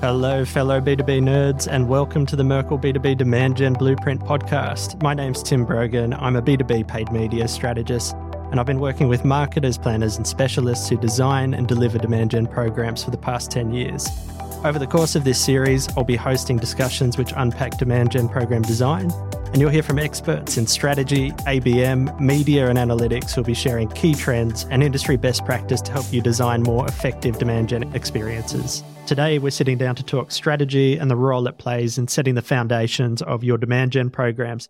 Hello, fellow B2B nerds, and welcome to the Merkle B2B Demand Gen Blueprint podcast. My name's Tim Brogan. I'm a B2B paid media strategist, and I've been working with marketers, planners, and specialists who design and deliver demand gen programs for the past 10 years. Over the course of this series, I'll be hosting discussions which unpack demand gen program design, and you'll hear from experts in strategy, ABM, media, and analytics who'll be sharing key trends and industry best practice to help you design more effective demand gen experiences. Today, we're sitting down to talk strategy and the role it plays in setting the foundations of your demand gen programs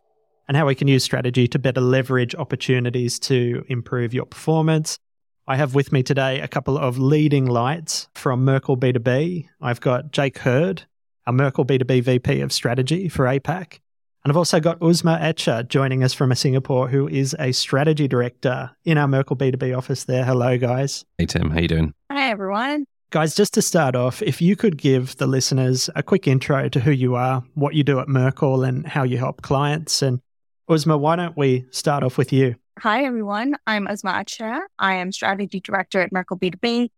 and how we can use strategy to better leverage opportunities to improve your performance. I have with me today a couple of leading lights from Merkle B2B. I've got Jake Hird, our Merkle B2B VP of Strategy for APAC. And I've also got Uzma Atcha joining us from Singapore, who is a strategy director in our Merkle B2B office there. Hello, guys. Hey, Tim. How you doing? Hi, everyone. Guys, just to start off, if you could give the listeners a quick intro to who you are, what you do at Merkle, and how you help clients. And Uzma, why don't we start off with you? Hi, everyone. I'm Uzma Atcha. I am strategy director at Merkle B2B.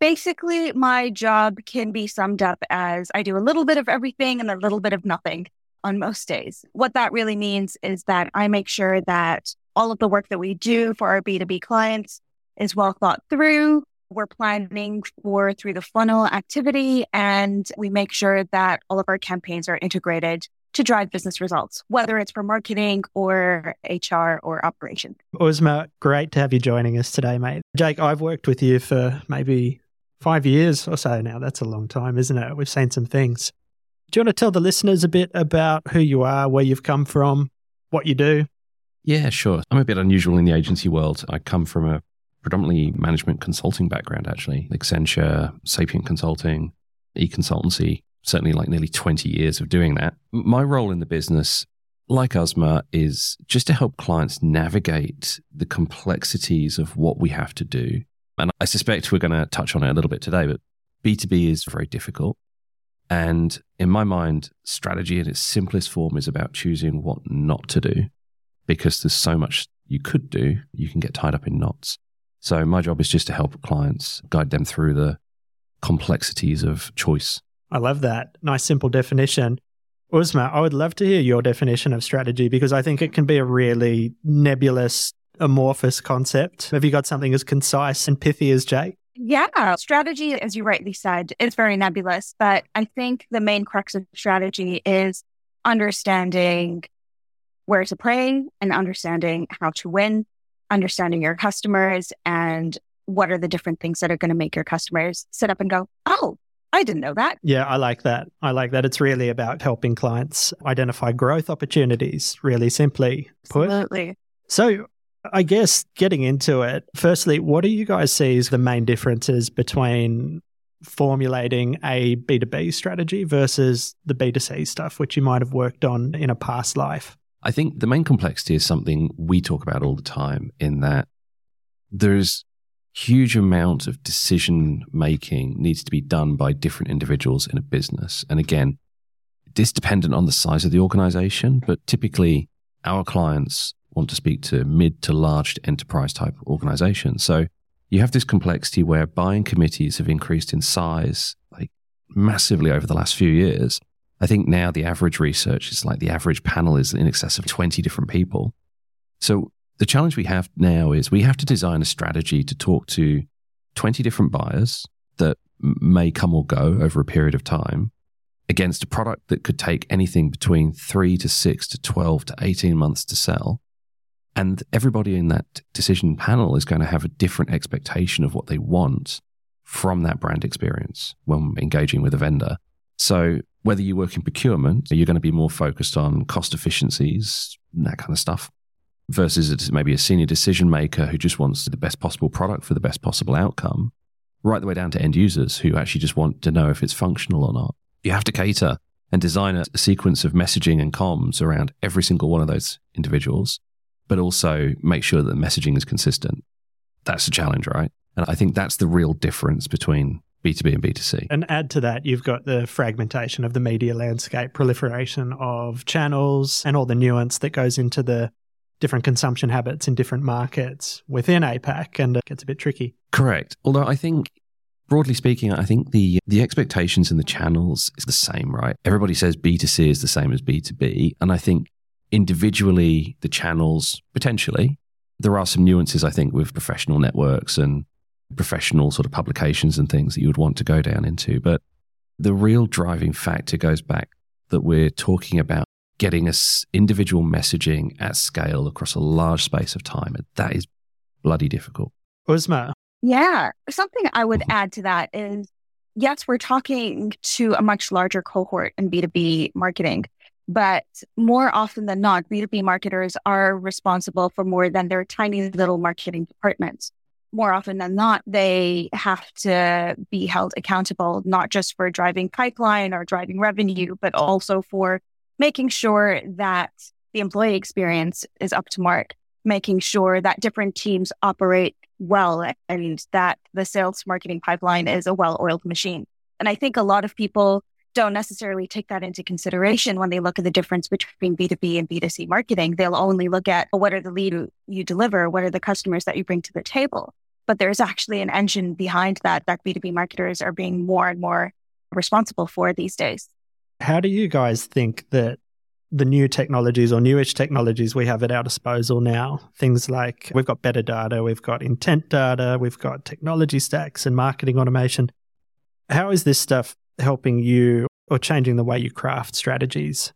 Basically, my job can be summed up as I do a little bit of everything and a little bit of nothing on most days. What that really means is that I make sure that all of the work that we do for our B2B clients is well thought through, we're planning for through the funnel activity and we make sure that all of our campaigns are integrated to drive business results, whether it's for marketing or HR or operations. Uzma, great to have you joining us today, mate. Jake, I've worked with you for maybe five years or so now. That's a long time, isn't it? We've seen some things. Do you want to tell the listeners a bit about who you are, where you've come from, what you do? Yeah, sure. I'm a bit unusual in the agency world. I come from a predominantly management consulting background, actually. Accenture, Sapient Consulting, e consultancy, certainly like nearly 20 years of doing that. My role in the business, like Uzma, is just to help clients navigate the complexities of what we have to do. And I suspect we're going to touch on it a little bit today, but B2B is very difficult. And in my mind, strategy in its simplest form is about choosing what not to do because there's so much you could do, you can get tied up in knots. So my job is just to help clients, guide them through the complexities of choice. I love that. Nice, simple definition. Uzma, I would love to hear your definition of strategy because I think it can be a really nebulous, amorphous concept. Have you got something as concise and pithy as Jake? Yeah, strategy, as you rightly said, is very nebulous, but I think the main crux of strategy is understanding where to play and understanding how to win understanding your customers and what are the different things that are going to make your customers sit up and go, oh, I didn't know that. Yeah, I like that. I like that. It's really about helping clients identify growth opportunities, really simply put. Absolutely. So, I guess getting into it, firstly, what do you guys see as the main differences between formulating a B2B strategy versus the B2C stuff, which you might have worked on in a past life? I think the main complexity is something we talk about all the time in that there's huge amount of decision making needs to be done by different individuals in a business. And again, this dependent on the size of the organization, but typically our clients want to speak to mid to large enterprise type organizations. So you have this complexity where buying committees have increased in size like massively over the last few years. I think now the average research is like the average panel is in excess of 20 different people. So the challenge we have now is we have to design a strategy to talk to 20 different buyers that may come or go over a period of time against a product that could take anything between three to six to 12 to 18 months to sell. And everybody in that decision panel is going to have a different expectation of what they want from that brand experience when engaging with a vendor. So whether you work in procurement, you're going to be more focused on cost efficiencies, and that kind of stuff, versus maybe a senior decision maker who just wants the best possible product for the best possible outcome, right the way down to end users who actually just want to know if it's functional or not. You have to cater and design a, a sequence of messaging and comms around every single one of those individuals, but also make sure that the messaging is consistent. That's a challenge, right? And I think that's the real difference between B2B and B2C. And add to that, you've got the fragmentation of the media landscape, proliferation of channels, and all the nuance that goes into the different consumption habits in different markets within APAC. And it gets a bit tricky. Correct. Although I think broadly speaking, I think the the expectations in the channels is the same, right? Everybody says B2C is the same as B2B. And I think individually the channels potentially there are some nuances I think with professional networks and professional sort of publications and things that you would want to go down into. But the real driving factor goes back that we're talking about getting us individual messaging at scale across a large space of time. And that is bloody difficult. Uzma. Yeah. Something I would mm-hmm. add to that is yes, we're talking to a much larger cohort in B2B marketing, but more often than not, B2B marketers are responsible for more than their tiny little marketing departments. More often than not, they have to be held accountable, not just for driving pipeline or driving revenue, but also for making sure that the employee experience is up to mark, making sure that different teams operate well and that the sales marketing pipeline is a well oiled machine. And I think a lot of people don't necessarily take that into consideration when they look at the difference between B2B and B2C marketing. They'll only look at well, what are the lead you deliver? What are the customers that you bring to the table? But there's actually an engine behind that that B2B marketers are being more and more responsible for these days. How do you guys think that the new technologies or newish technologies we have at our disposal now, things like we've got better data, we've got intent data, we've got technology stacks and marketing automation. How is this stuff helping you or changing the way you craft strategies?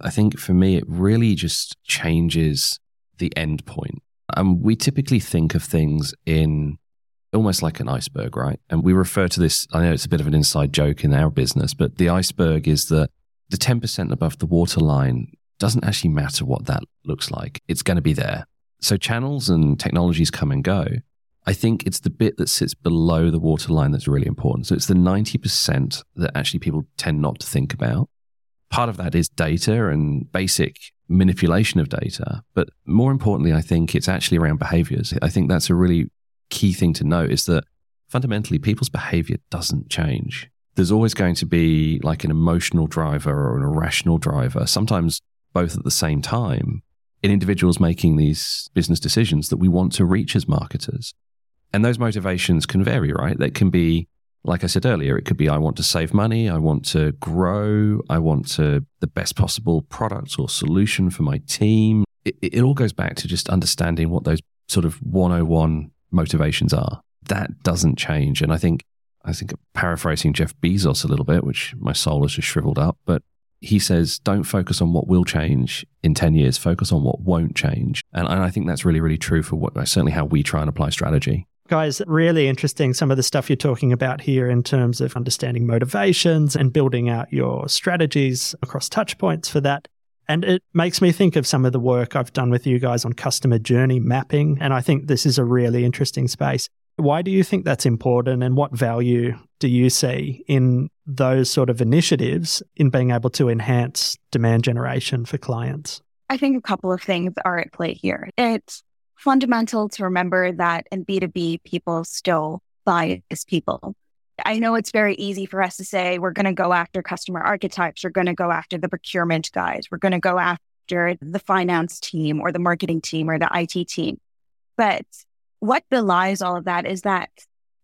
I think for me, it really just changes the end point. And we typically think of things in almost like an iceberg, right? And we refer to this, I know it's a bit of an inside joke in our business, but the iceberg is that the 10% above the waterline doesn't actually matter what that looks like. It's going to be there. So channels and technologies come and go. I think it's the bit that sits below the waterline that's really important. So it's the 90% that actually people tend not to think about. Part of that is data and basic manipulation of data. But more importantly, I think it's actually around behaviors. I think that's a really key thing to note is that fundamentally people's behavior doesn't change. There's always going to be like an emotional driver or an irrational driver, sometimes both at the same time in individuals making these business decisions that we want to reach as marketers. And those motivations can vary, right? That can be, like I said earlier, it could be I want to save money, I want to grow, I want to the best possible product or solution for my team. It, it all goes back to just understanding what those sort of 101 motivations are. That doesn't change. And I think I think paraphrasing Jeff Bezos a little bit, which my soul has just shriveled up, but he says, don't focus on what will change in 10 years, focus on what won't change. And, and I think that's really, really true for what certainly how we try and apply strategy. Guys, really interesting some of the stuff you're talking about here in terms of understanding motivations and building out your strategies across touch points for that. And it makes me think of some of the work I've done with you guys on customer journey mapping. And I think this is a really interesting space. Why do you think that's important and what value do you see in those sort of initiatives in being able to enhance demand generation for clients? I think a couple of things are at play here. It's fundamental to remember that in B2B, people still buy as people. I know it's very easy for us to say we're going to go after customer archetypes, we're going to go after the procurement guys, we're going to go after the finance team or the marketing team or the IT team. But what belies all of that is that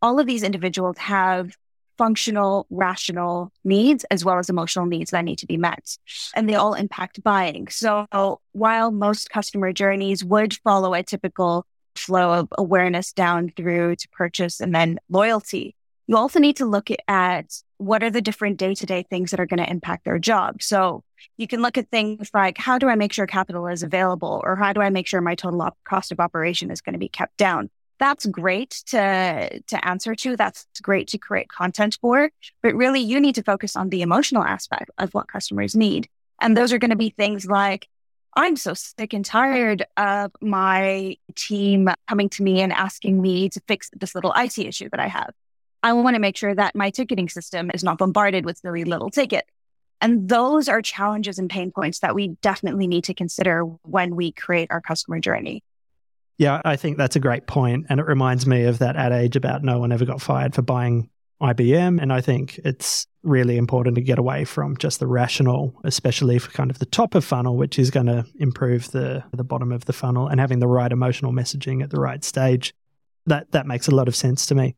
all of these individuals have functional, rational needs as well as emotional needs that need to be met. And they all impact buying. So while most customer journeys would follow a typical flow of awareness down through to purchase and then loyalty, you also need to look at what are the different day to day things that are going to impact their job. So you can look at things like how do I make sure capital is available or how do I make sure my total op- cost of operation is going to be kept down? That's great to to answer to that's great to create content for but really you need to focus on the emotional aspect of what customers need and those are going to be things like i'm so sick and tired of my team coming to me and asking me to fix this little it issue that i have. I want to make sure that my ticketing system is not bombarded with silly little ticket. And those are challenges and pain points that we definitely need to consider when we create our customer journey yeah, I think that's a great point. And it reminds me of that adage about no one ever got fired for buying IBM. And I think it's really important to get away from just the rational, especially for kind of the top of funnel, which is going to improve the, the bottom of the funnel and having the right emotional messaging at the right stage. That, that makes a lot of sense to me.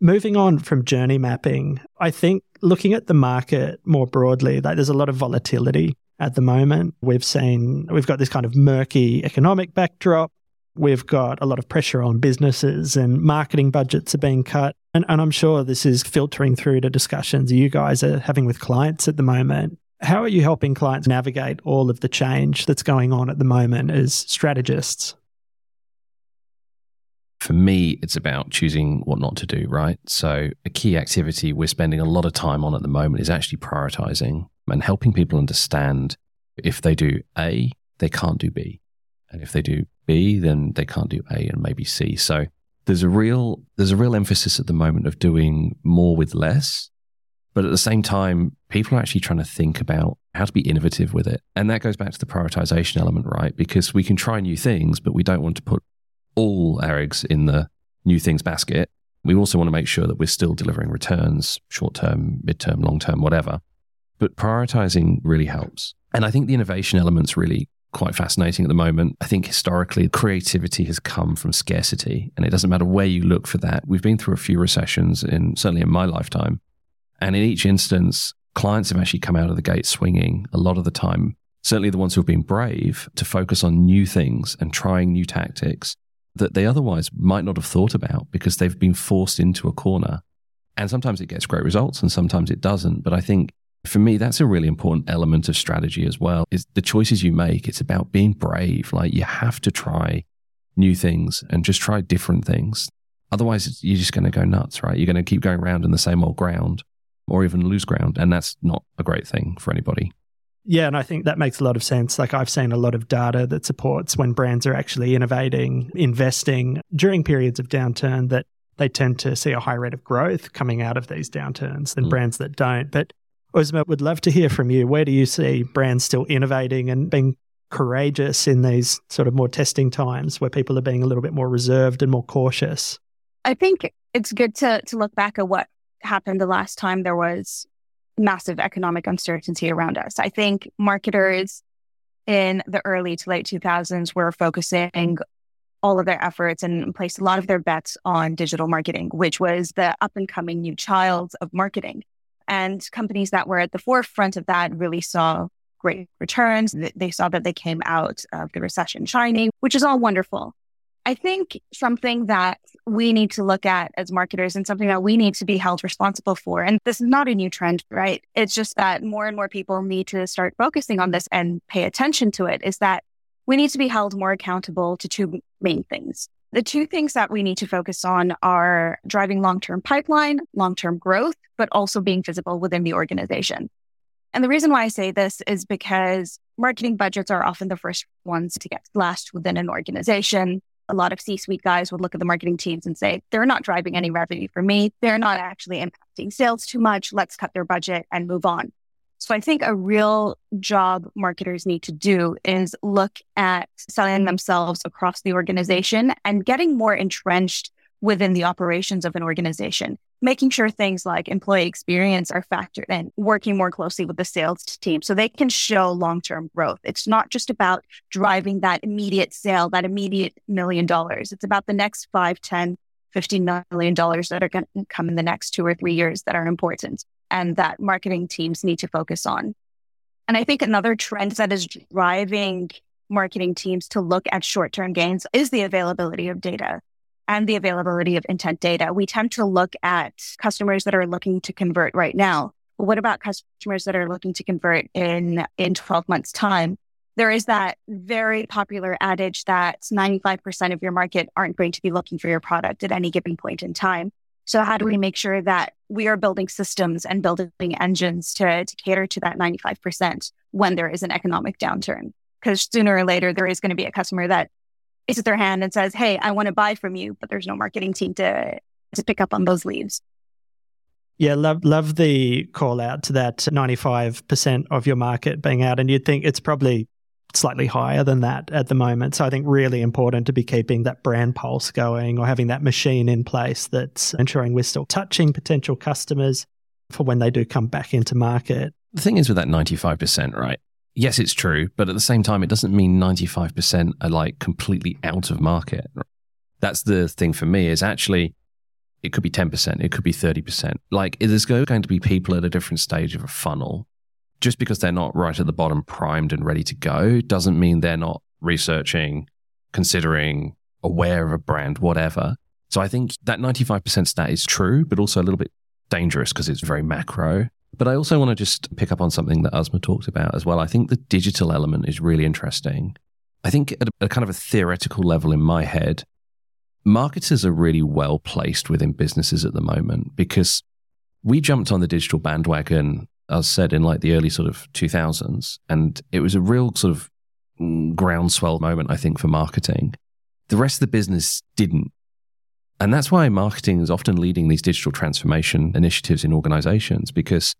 Moving on from journey mapping, I think looking at the market more broadly, like there's a lot of volatility at the moment. We've seen, we've got this kind of murky economic backdrop. We've got a lot of pressure on businesses and marketing budgets are being cut. And, and I'm sure this is filtering through to discussions you guys are having with clients at the moment. How are you helping clients navigate all of the change that's going on at the moment as strategists? For me, it's about choosing what not to do, right? So, a key activity we're spending a lot of time on at the moment is actually prioritizing and helping people understand if they do A, they can't do B. And if they do B, then they can't do A and maybe C. So, there's a real there's a real emphasis at the moment of doing more with less but at the same time people are actually trying to think about how to be innovative with it and that goes back to the prioritization element right because we can try new things but we don't want to put all our eggs in the new things basket. We also want to make sure that we're still delivering returns, short term, mid term, long term, whatever. But prioritizing really helps. And I think the innovation element's really quite fascinating at the moment. I think historically, creativity has come from scarcity, and it doesn't matter where you look for that. We've been through a few recessions, in certainly in my lifetime, and in each instance, clients have actually come out of the gate swinging a lot of the time. Certainly, the ones who have been brave to focus on new things and trying new tactics that they otherwise might not have thought about because they've been forced into a corner. And sometimes it gets great results and sometimes it doesn't. But I think for me, that's a really important element of strategy as well is the choices you make. It's about being brave. Like you have to try new things and just try different things. Otherwise, you're just going to go nuts, right? You're going to keep going around in the same old ground or even lose ground. And that's not a great thing for anybody. Yeah, and I think that makes a lot of sense. Like I've seen a lot of data that supports when brands are actually innovating, investing during periods of downturn that they tend to see a high rate of growth coming out of these downturns than mm. brands that don't. But Uzma, would love to hear from you. Where do you see brands still innovating and being courageous in these sort of more testing times where people are being a little bit more reserved and more cautious? I think it's good to to look back at what happened the last time there was massive economic uncertainty around us. I think marketers in the early to late 2000s were focusing all of their efforts and placed a lot of their bets on digital marketing, which was the up and coming new child of marketing. And companies that were at the forefront of that really saw great returns. They saw that they came out of the recession shiny, which is all wonderful. I think something that we need to look at as marketers and something that we need to be held responsible for, and this is not a new trend, right? It's just that more and more people need to start focusing on this and pay attention to it, is that we need to be held more accountable to two main things. The two things that we need to focus on are driving long term pipeline, long term growth, but also being visible within the organization. And the reason why I say this is because marketing budgets are often the first ones to get slashed within an organization a lot of C suite guys would look at the marketing teams and say, they're not driving any revenue for me. They're not actually impacting sales too much. Let's cut their budget and move on. So I think a real job marketers need to do is look at selling themselves across the organization and getting more entrenched within the operations of an organization making sure things like employee experience are factored in, working more closely with the sales team so they can show long term growth. It's not just about driving that immediate sale, that immediate million dollars. It's about the next five, ten, fifteen million dollars that are going to come in the next two or three years that are important and that marketing teams need to focus on. And I think another trend that is driving marketing teams to look at short term gains is the availability of data and the availability of intent data. We tend to look at customers that are looking to convert right now. But what about customers that are looking to convert in, in 12 months time? There is that very popular adage that 95% of your market aren't going to be looking for your product at any given point in time. So how do we make sure that we are building systems and building engines to, to cater to that 95% when there is an economic downturn? Because sooner or later, there is going to be a customer that raises their hand and says, Hey, I want to buy from you, but there's no marketing team to, to pick up on those leads. Yeah, love love the call out to that 95% of your market being out. And you'd think it's probably slightly higher than that at the moment. So I think really important to be keeping that brand pulse going or having that machine in place that's ensuring we're still touching potential customers for when they do come back into market. The thing is with that 95%, right? yes, it's true, but at the same time, it doesn't mean 95% are like completely out of market. That's the thing for me is actually It could be 10%, it could be 30%. Like there's going to be people at a different stage of a funnel. Just because they're not right at the bottom, primed and ready to go, doesn't mean they're not researching, considering, aware of a brand, whatever. So I think that 95% stat is true, but also a little bit dangerous because it's very macro. But I also want to just pick up on something that Uzma talked about as well. I think the digital element is really interesting. I think at a kind of a theoretical level in my head, marketers are really well placed within businesses at the moment because we jumped on the digital bandwagon, as said, in like the early sort of 2000s. And it was a real sort of mm, groundswell moment, I think, for marketing. The rest of the business didn't. And that's why marketing is often leading these digital transformation initiatives in organizations because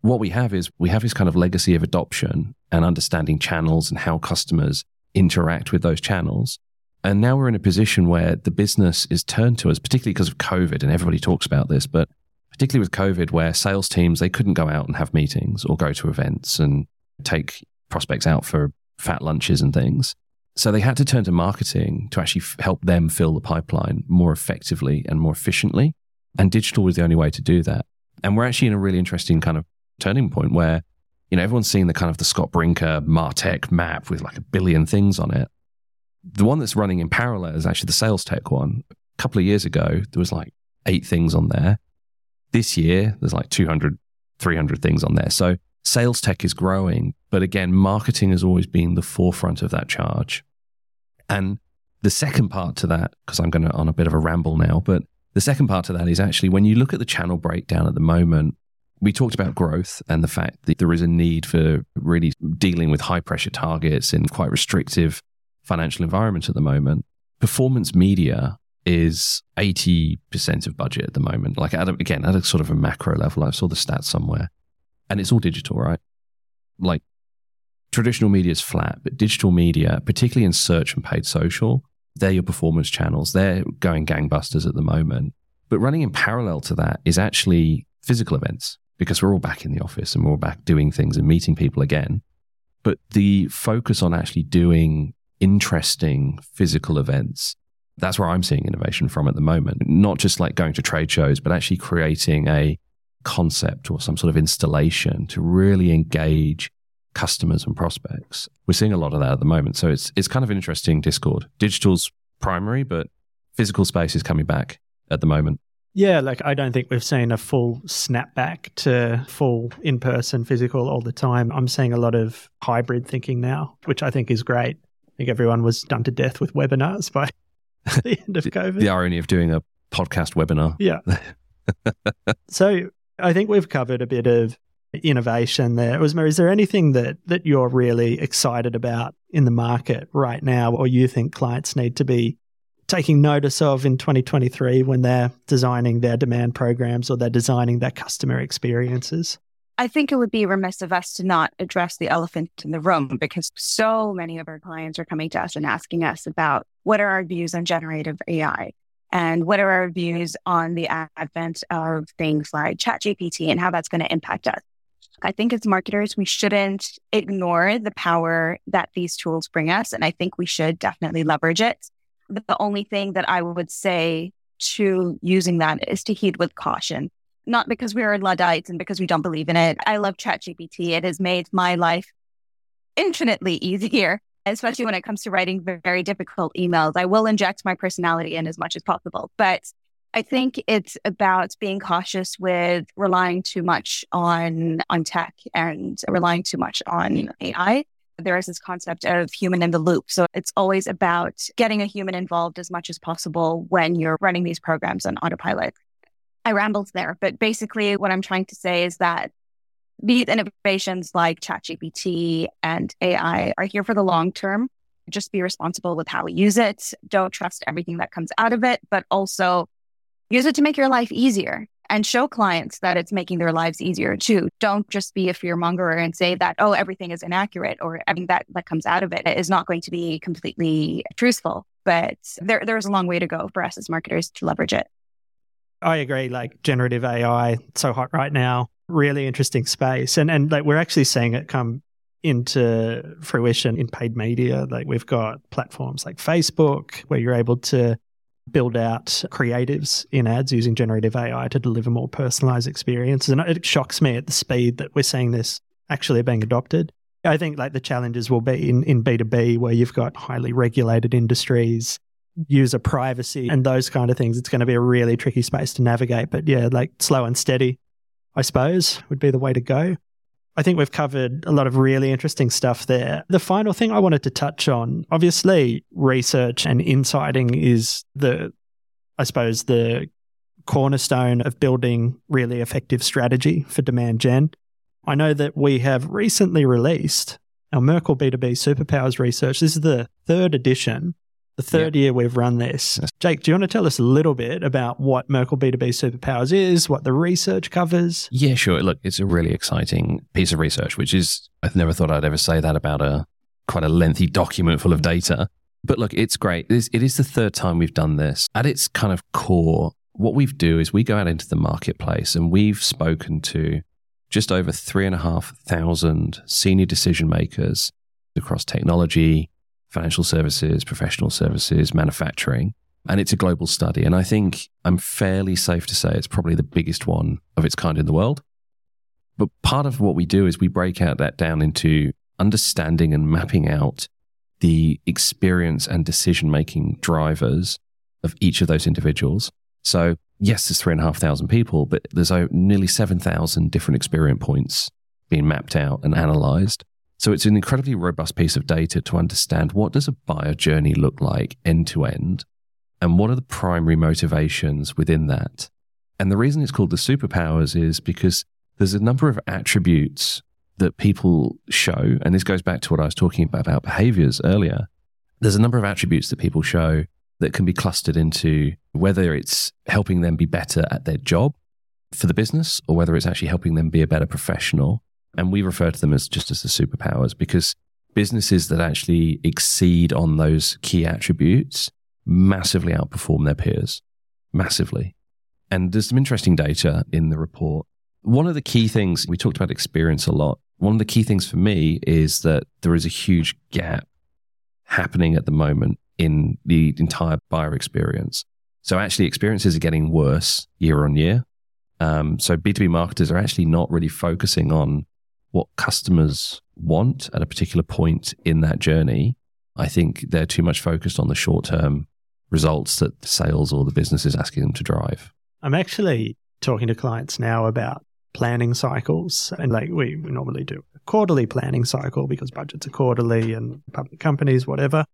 what we have is we have this kind of legacy of adoption and understanding channels and how customers interact with those channels. And now we're in a position where the business is turned to us, particularly because of COVID, and everybody talks about this, but particularly with COVID, where sales teams, they couldn't go out and have meetings or go to events and take prospects out for fat lunches and things. So they had to turn to marketing to actually f- help them fill the pipeline more effectively and more efficiently. And digital was the only way to do that. And we're actually in a really interesting kind of turning point where, you know, everyone's seeing the kind of the Scott Brinker Martech map with like a billion things on it. The one that's running in parallel is actually the sales tech one. A couple of years ago, there was like eight things on there. This year, there's like 200, 300 things on there. So sales tech is growing, but again, marketing has always been the forefront of that charge. And the second part to that, because I'm going to on a bit of a ramble now, but the second part to that is actually when you look at the channel breakdown at the moment, we talked about growth and the fact that there is a need for really dealing with high pressure targets in quite restrictive financial environment at the moment. Performance media is 80% of budget at the moment. Like, at a, again, at a sort of a macro level, I saw the stats somewhere and it's all digital, right? Like traditional media is flat, but digital media, particularly in search and paid social, they're your performance channels. They're going gangbusters at the moment. But running in parallel to that is actually physical events because we're all back in the office and we're all back doing things and meeting people again. But the focus on actually doing interesting physical events, that's where I'm seeing innovation from at the moment. Not just like going to trade shows, but actually creating a concept or some sort of installation to really engage customers and prospects. We're seeing a lot of that at the moment. So it's it's kind of an interesting discord. Digital's primary, but physical space is coming back at the moment. Yeah, like I don't think we've seen a full snapback to full in person physical all the time. I'm seeing a lot of hybrid thinking now, which I think is great. I think everyone was done to death with webinars by the end of COVID. The irony of doing a podcast webinar. Yeah. so I think we've covered a bit of innovation there. Uzma, is there anything that, that you're really excited about in the market right now or you think clients need to be taking notice of in 2023 when they're designing their demand programs or they're designing their customer experiences? I think it would be remiss of us to not address the elephant in the room because so many of our clients are coming to us and asking us about what are our views on generative AI and what are our views on the advent of things like ChatGPT and how that's going to impact us. I think as marketers, we shouldn't ignore the power that these tools bring us. And I think we should definitely leverage it. But the only thing that I would say to using that is to heed with caution, not because we are Luddites and because we don't believe in it. I love ChatGPT. It has made my life infinitely easier, especially when it comes to writing very difficult emails. I will inject my personality in as much as possible, but I think it's about being cautious with relying too much on on tech and relying too much on AI. There is this concept of human in the loop. So it's always about getting a human involved as much as possible when you're running these programs on autopilot. I rambled there, but basically what I'm trying to say is that these innovations like ChatGPT and AI are here for the long term. Just be responsible with how we use it. Don't trust everything that comes out of it, but also Use it to make your life easier and show clients that it's making their lives easier too. Don't just be a fear mongerer and say that, oh, everything is inaccurate or everything that, that comes out of it is not going to be completely truthful. But there, there's a long way to go for us as marketers to leverage it. I agree. Like generative AI, so hot right now, really interesting space. And, and like we're actually seeing it come into fruition in paid media. Like we've got platforms like Facebook where you're able to build out creatives in ads using generative AI to deliver more personalized experiences. And it shocks me at the speed that we're seeing this actually being adopted. I think like the challenges will be in, in B2B where you've got highly regulated industries, user privacy and those kind of things. It's going to be a really tricky space to navigate. But yeah, like slow and steady, I suppose, would be the way to go. I think we've covered a lot of really interesting stuff there. The final thing I wanted to touch on obviously, research and insighting is the, I suppose, the cornerstone of building really effective strategy for demand gen. I know that we have recently released our Merkle B2B Superpowers research. This is the third edition the third yep. year we've run this. Jake, do you want to tell us a little bit about what Merkle B2B Superpowers is, what the research covers? Yeah, sure. Look, it's a really exciting piece of research, which is, I never thought I'd ever say that about a quite a lengthy document full of data. But look, it's great. It is, it is the third time we've done this. At its kind of core, what we've do is we go out into the marketplace and we've spoken to just over three and a half thousand senior decision makers across technology, financial services, professional services, manufacturing. And it's a global study. And I think I'm fairly safe to say it's probably the biggest one of its kind in the world. But part of what we do is we break out that down into understanding and mapping out the experience and decision making drivers of each of those individuals. So, yes, there's three and a half thousand people, but there's nearly 7,000 different experience points being mapped out and analyzed. So it's an incredibly robust piece of data to understand what does a buyer journey look like end to end and what are the primary motivations within that. And the reason it's called the superpowers is because there's a number of attributes that people show and this goes back to what I was talking about about behaviors earlier. There's a number of attributes that people show that can be clustered into whether it's helping them be better at their job for the business or whether it's actually helping them be a better professional and we refer to them as just as the superpowers because businesses that actually exceed on those key attributes massively outperform their peers, massively. And there's some interesting data in the report. One of the key things, we talked about experience a lot. One of the key things for me is that there is a huge gap happening at the moment in the entire buyer experience. So actually, experiences are getting worse year on year. Um, so B2B marketers are actually not really focusing on what customers want at a particular point in that journey, I think they're too much focused on the short term results that the sales or the business is asking them to drive. I'm actually talking to clients now about planning cycles. And like we, we normally do a quarterly planning cycle because budgets are quarterly and public companies, whatever.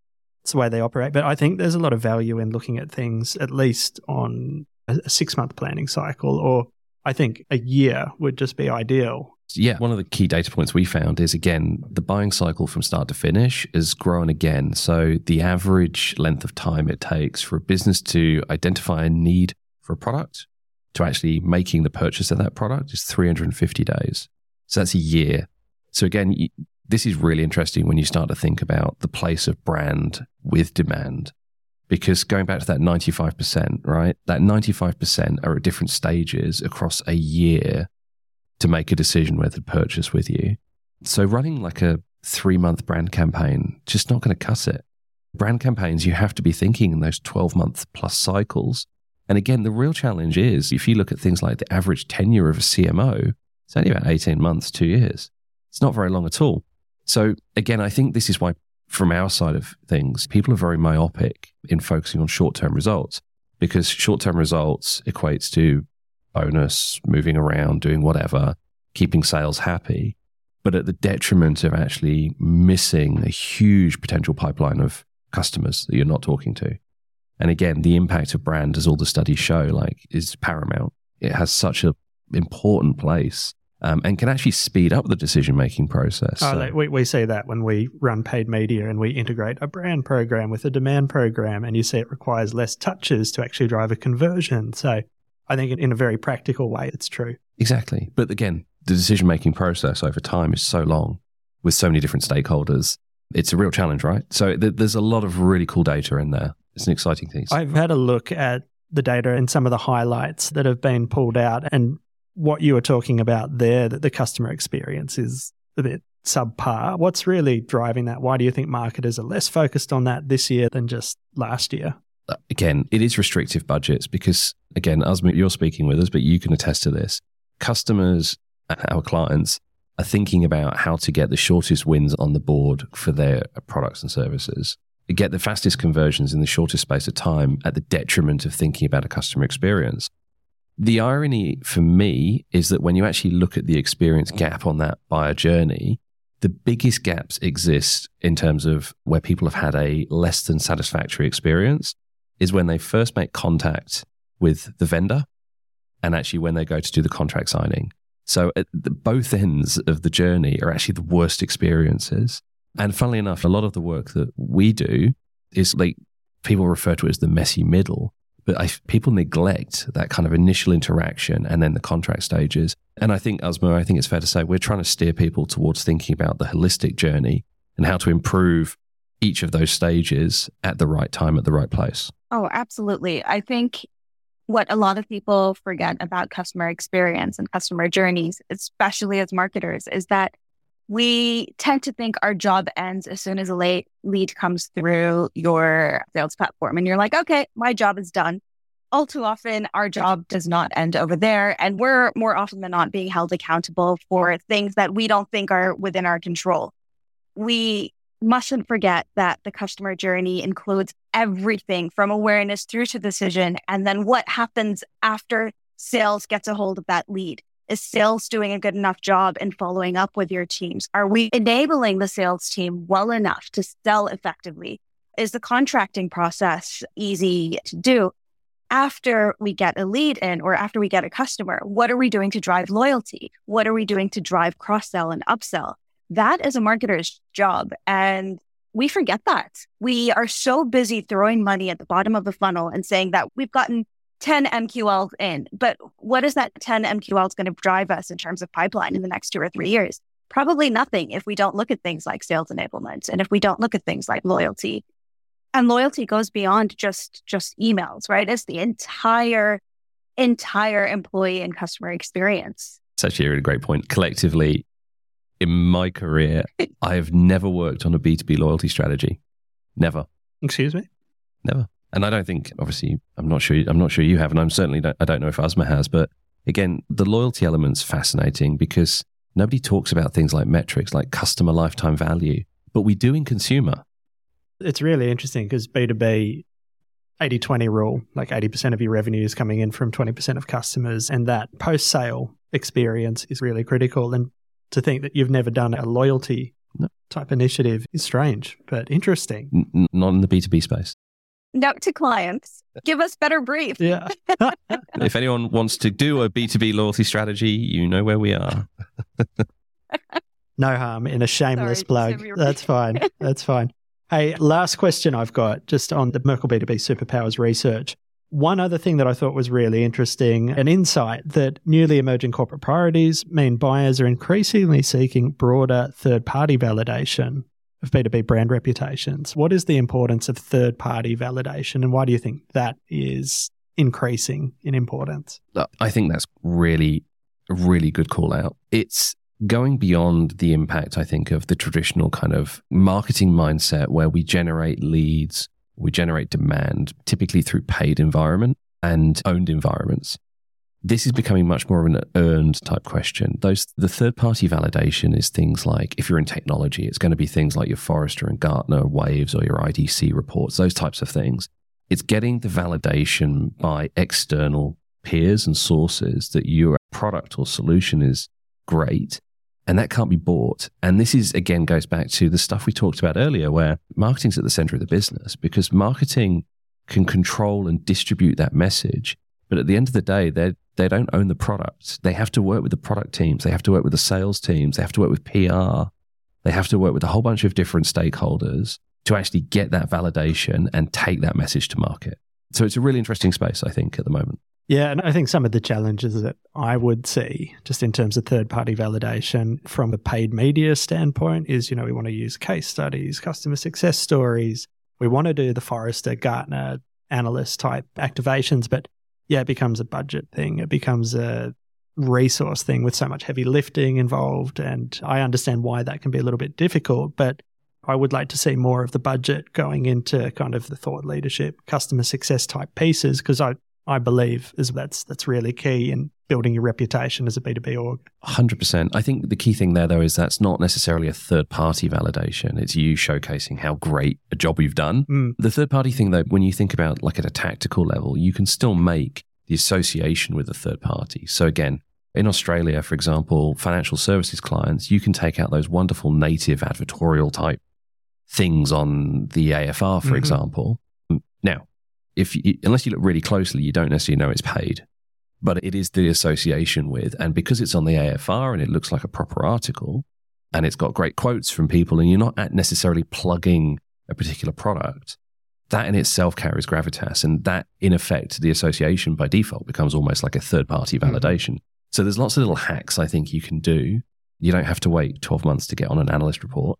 It's the way they operate. But I think there's a lot of value in looking at things at least on a six month planning cycle, or I think a year would just be ideal yeah, one of the key data points we found is again, the buying cycle from start to finish has grown again. So the average length of time it takes for a business to identify a need for a product to actually making the purchase of that product is 350 days. So that's a year. So again, this is really interesting when you start to think about the place of brand with demand. Because going back to that 95%, right? That 95% are at different stages across a year to make a decision whether to purchase with you. So running like a three month brand campaign, just not going to cut it. Brand campaigns, you have to be thinking in those 12 month plus cycles. And again, the real challenge is if you look at things like the average tenure of a CMO, it's only about 18 months, two years. It's not very long at all. So again, I think this is why from our side of things, people are very myopic in focusing on short term results because short term results equates to bonus, moving around, doing whatever, keeping sales happy, but at the detriment of actually missing a huge potential pipeline of customers that you're not talking to. And again, the impact of brand, as all the studies show, like is paramount. It has such an important place um, and can actually speed up the decision making process. Oh, so. like we, we see that when we run paid media and we integrate a brand program with a demand program, and you see it requires less touches to actually drive a conversion. So I think in a very practical way, it's true. Exactly. But again, the decision making process over time is so long with so many different stakeholders. It's a real challenge, right? So th- there's a lot of really cool data in there. It's an exciting thing. I've had a look at the data and some of the highlights that have been pulled out. And what you were talking about there, that the customer experience is a bit subpar. What's really driving that? Why do you think marketers are less focused on that this year than just last year? again, it is restrictive budgets because, again, Uzma, you're speaking with us, but you can attest to this. Customers, uh, our clients, are thinking about how to get the shortest wins on the board for their products and services, get the fastest conversions in the shortest space of time at the detriment of thinking about a customer experience. The irony for me is that when you actually look at the experience gap on that buyer journey, the biggest gaps exist in terms of where people have had a less than satisfactory experience is when they first make contact with the vendor and actually when they go to do the contract signing. So at the, both ends of the journey are actually the worst experiences. And funnily enough, a lot of the work that we do is like people refer to it as the messy middle, but I, people neglect that kind of initial interaction and then the contract stages. And I think, Uzma, I think it's fair to say we're trying to steer people towards thinking about the holistic journey and how to improve each of those stages at the right time, at the right place. Oh, absolutely. I think what a lot of people forget about customer experience and customer journeys, especially as marketers, is that we tend to think our job ends as soon as a late lead comes through your sales platform. And you're like, okay, my job is done. All too often, our job does not end over there. And we're more often than not being held accountable for things that we don't think are within our control. We mustn't forget that the customer journey includes everything from awareness through to decision. And then what happens after sales gets a hold of that lead? Is sales doing a good enough job in following up with your teams? Are we enabling the sales team well enough to sell effectively? Is the contracting process easy to do? After we get a lead in or after we get a customer, what are we doing to drive loyalty? What are we doing to drive cross sell and upsell? That is a marketer's job. And we forget that. We are so busy throwing money at the bottom of the funnel and saying that we've gotten 10 MQLs in. But what is that 10 MQLs going to drive us in terms of pipeline in the next two or three years? Probably nothing if we don't look at things like sales enablement and if we don't look at things like loyalty. And loyalty goes beyond just just emails, right? It's the entire entire employee and customer experience. It's actually a really great point. Collectively, in my career, I have never worked on a B2B loyalty strategy. Never. Excuse me? Never. And I don't think, obviously, I'm not sure. I'm not sure you have, and I'm certainly don't, I don't know if Uzma has. But again, the loyalty element's fascinating because nobody talks about things like metrics, like customer lifetime value, but we do in consumer. It's really interesting because B2B 80 20 rule, like 80% of your revenue is coming in from 20% of customers, and that post sale experience is really critical. And to think that you've never done a loyalty type initiative is strange, but interesting. N- not in the B2B space. Note to clients, give us better brief. Yeah. if anyone wants to do a B2B loyalty strategy, you know where we are. no harm in a shameless Sorry, plug. That's fine. That's fine. Hey, last question I've got just on the Merkle B2B Superpowers research. One other thing that I thought was really interesting an insight that newly emerging corporate priorities mean buyers are increasingly seeking broader third party validation of B2B brand reputations. What is the importance of third party validation and why do you think that is increasing in importance? Uh, I think that's really, really good call out. It's going beyond the impact, I think, of the traditional kind of marketing mindset where we generate leads, we generate demand, typically through paid environment and owned environments this is becoming much more of an earned type question. Those the third party validation is things like if you're in technology, it's going to be things like your Forrester and Gartner waves or your IDC reports, those types of things. It's getting the validation by external peers and sources that your product or solution is great and that can't be bought. And this is again goes back to the stuff we talked about earlier where marketing's at the center of the business because marketing can control and distribute that message but at the end of the day, they they don't own the product. They have to work with the product teams. They have to work with the sales teams. They have to work with PR. They have to work with a whole bunch of different stakeholders to actually get that validation and take that message to market. So it's a really interesting space, I think, at the moment. Yeah, and I think some of the challenges that I would see just in terms of third party validation from a paid media standpoint is, you know, we want to use case studies, customer success stories. We want to do the Forrester, Gartner analyst type activations, but yeah, it becomes a budget thing. It becomes a resource thing with so much heavy lifting involved. And I understand why that can be a little bit difficult. But I would like to see more of the budget going into kind of the thought leadership, customer success type pieces because I, I believe is that's that's really key in building your reputation as a B2B org. 100%. I think the key thing there, though, is that's not necessarily a third party validation. It's you showcasing how great a job you've done. Mm. The third party thing, though, when you think about like at a tactical level, you can still make the association with a third party. So again, in Australia, for example, financial services clients, you can take out those wonderful native advertorial type things on the AFR, for Mhm. example. Now, if you, unless you look really closely, you don't necessarily know it's paid, but it is the association with, and because it's on the AFR and it looks like a proper article, and it's got great quotes from people, and you're not at necessarily plugging a particular product, that in itself carries gravitas, and that in effect, the association by default becomes almost like a third party Mhm. validation. So there's lots of little hacks I think you can do. You don't have to wait 12 months to get on an analyst report.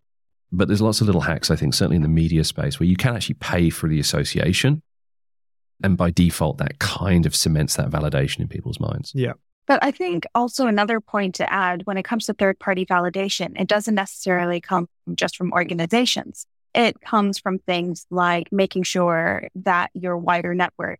But there's lots of little hacks, I think, certainly in the media space, where you can actually pay for the association. And by default, that kind of cements that validation in people's minds. Yeah. But I think also another point to add when it comes to third party validation, it doesn't necessarily come just from organizations. It comes from things like making sure that your wider network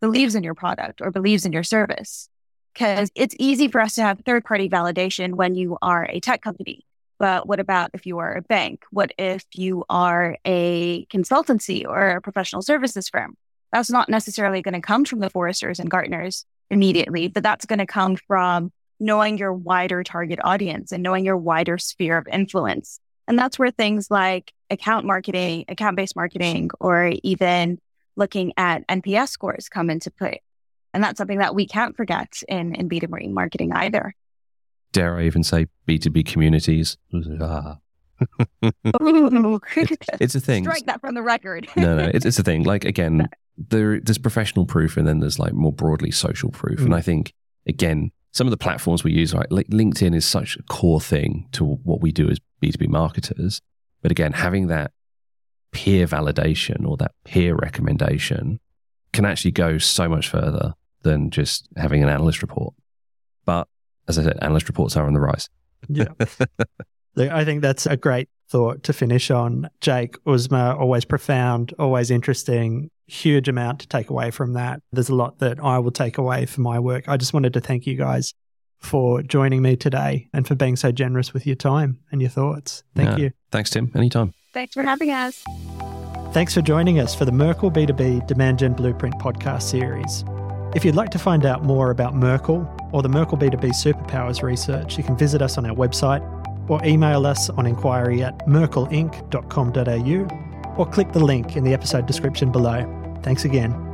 believes in your product or believes in your service. Because it's easy for us to have third party validation when you are a tech company. But what about if you are a bank? What if you are a consultancy or a professional services firm? That's not necessarily going to come from the Forresters and Gartners immediately, but that's going to come from knowing your wider target audience and knowing your wider sphere of influence. And that's where things like account marketing, account based marketing, or even looking at NPS scores come into play. And that's something that we can't forget in, in B2B marketing either. Dare I even say B2B communities? Ah. It's a thing. Strike that from the record. no, no, it's, it's a thing. Like again, there there's professional proof, and then there's like more broadly social proof. Mm. And I think again, some of the platforms we use, right, like LinkedIn is such a core thing to what we do as B two B marketers. But again, having that peer validation or that peer recommendation can actually go so much further than just having an analyst report. But as I said, analyst reports are on the rise. Yeah. I think that's a great thought to finish on. Jake, Uzma, always profound, always interesting, huge amount to take away from that. There's a lot that I will take away for my work. I just wanted to thank you guys for joining me today and for being so generous with your time and your thoughts. Thank Yeah. you. Thanks, Tim. Anytime. Thanks for having us. Thanks for joining us for the Merkle B2B Demand Gen Blueprint podcast series. If you'd like to find out more about Merkle or the Merkle B2B Superpowers research, you can visit us on our website or email us on inquiry at merkleinc.com.au or click the link in the episode description below. Thanks again.